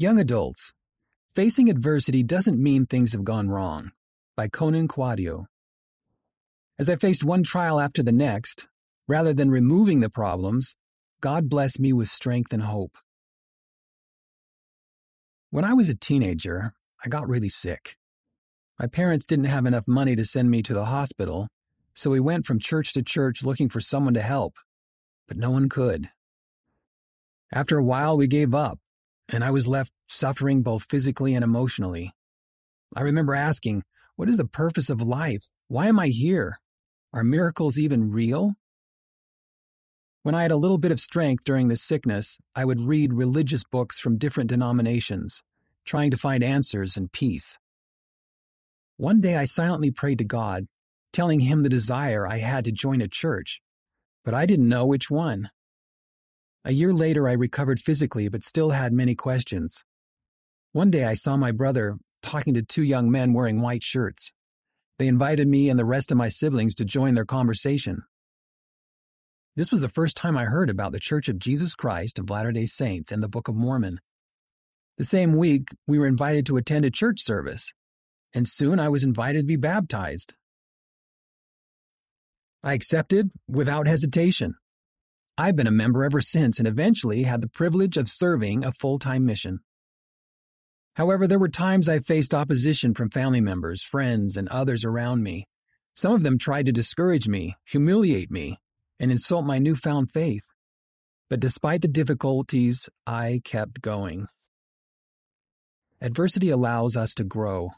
Young Adults Facing Adversity Doesn't Mean Things Have Gone Wrong by Konan Kouadio. As I faced one trial after the next, rather than removing the problems, God blessed me with strength and hope. When I was a teenager, I got really sick. My parents didn't have enough money to send me to the hospital, so we went from church to church looking for someone to help, but no one could. After a while, we gave up and I was left suffering both physically and emotionally. I remember asking, What is the purpose of life? Why am I here? Are miracles even real? When I had a little bit of strength during this sickness, I would read religious books from different denominations, trying to find answers and peace. One day I silently prayed to God, telling him the desire I had to join a church, but I didn't know which one. A year later, I recovered physically, but still had many questions. One day, I saw my brother talking to two young men wearing white shirts. They invited me and the rest of my siblings to join their conversation. This was the first time I heard about the Church of Jesus Christ of Latter day Saints and the Book of Mormon. The same week, we were invited to attend a church service, and soon I was invited to be baptized. I accepted without hesitation. I've been a member ever since and eventually had the privilege of serving a full time mission. However, there were times I faced opposition from family members, friends, and others around me. Some of them tried to discourage me, humiliate me, and insult my newfound faith. But despite the difficulties, I kept going. Adversity allows us to grow.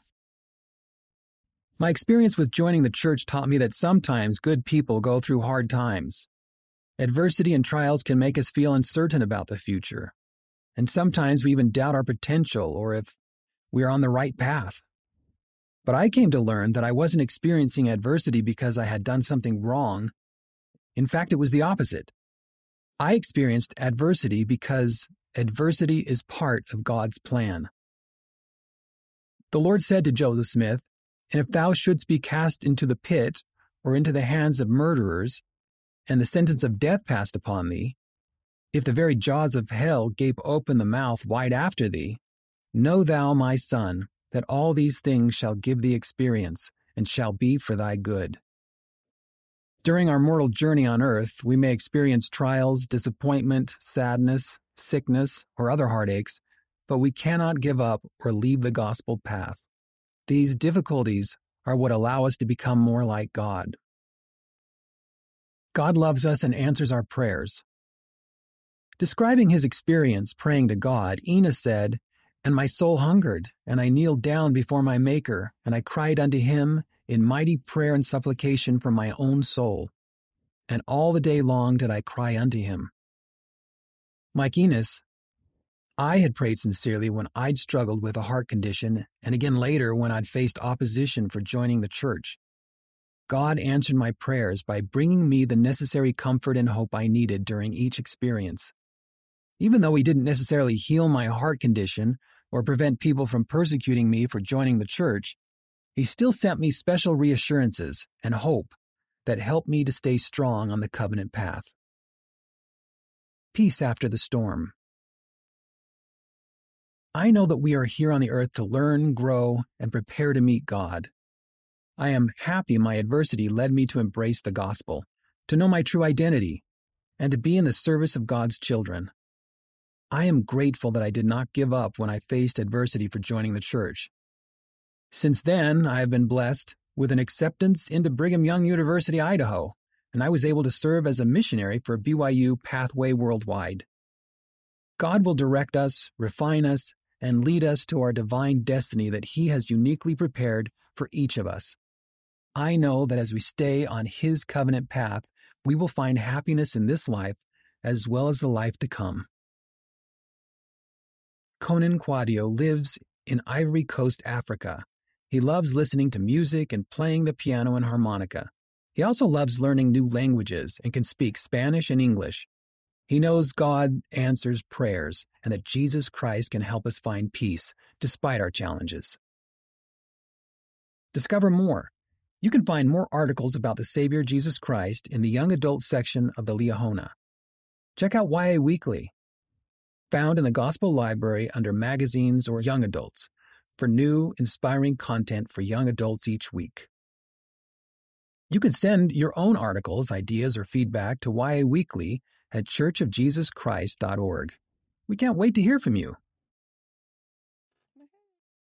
My experience with joining the church taught me that sometimes good people go through hard times. Adversity and trials can make us feel uncertain about the future, and sometimes we even doubt our potential or if we are on the right path. But I came to learn that I wasn't experiencing adversity because I had done something wrong. In fact, it was the opposite. I experienced adversity because adversity is part of God's plan. The Lord said to Joseph Smith, And if thou shouldst be cast into the pit or into the hands of murderers, and the sentence of death passed upon thee, if the very jaws of hell gape open the mouth wide after thee, know thou, my son, that all these things shall give thee experience, and shall be for thy good. During our mortal journey on earth, we may experience trials, disappointment, sadness, sickness, or other heartaches, but we cannot give up or leave the gospel path. These difficulties are what allow us to become more like God. God loves us and answers our prayers. Describing his experience praying to God, Enos said, And my soul hungered, and I kneeled down before my Maker, and I cried unto him in mighty prayer and supplication for my own soul. And all the day long did I cry unto him. Like Enos, I had prayed sincerely when I'd struggled with a heart condition, and again later when I'd faced opposition for joining the church. God answered my prayers by bringing me the necessary comfort and hope I needed during each experience. Even though He didn't necessarily heal my heart condition or prevent people from persecuting me for joining the church, He still sent me special reassurances and hope that helped me to stay strong on the covenant path. Peace after the storm. I know that we are here on the earth to learn, grow, and prepare to meet God. I am happy my adversity led me to embrace the gospel, to know my true identity, and to be in the service of God's children. I am grateful that I did not give up when I faced adversity for joining the church. Since then, I have been blessed with an acceptance into Brigham Young University, Idaho, and I was able to serve as a missionary for BYU Pathway Worldwide. God will direct us, refine us, and lead us to our divine destiny that He has uniquely prepared for each of us. I know that as we stay on His covenant path, we will find happiness in this life as well as the life to come. Konan Kouadio lives in Ivory Coast, Africa. He loves listening to music and playing the piano and harmonica. He also loves learning new languages and can speak Spanish and English. He knows God answers prayers and that Jesus Christ can help us find peace despite our challenges. Discover more you can find more articles about the Savior Jesus Christ in the young adult section of the Liahona. Check out YA Weekly. found in the Gospel Library under Magazines or Young Adults for new, inspiring content for young adults each week. You can send your own articles, ideas, or feedback to YA Weekly at churchofjesuschrist.org. We can't wait to hear from you.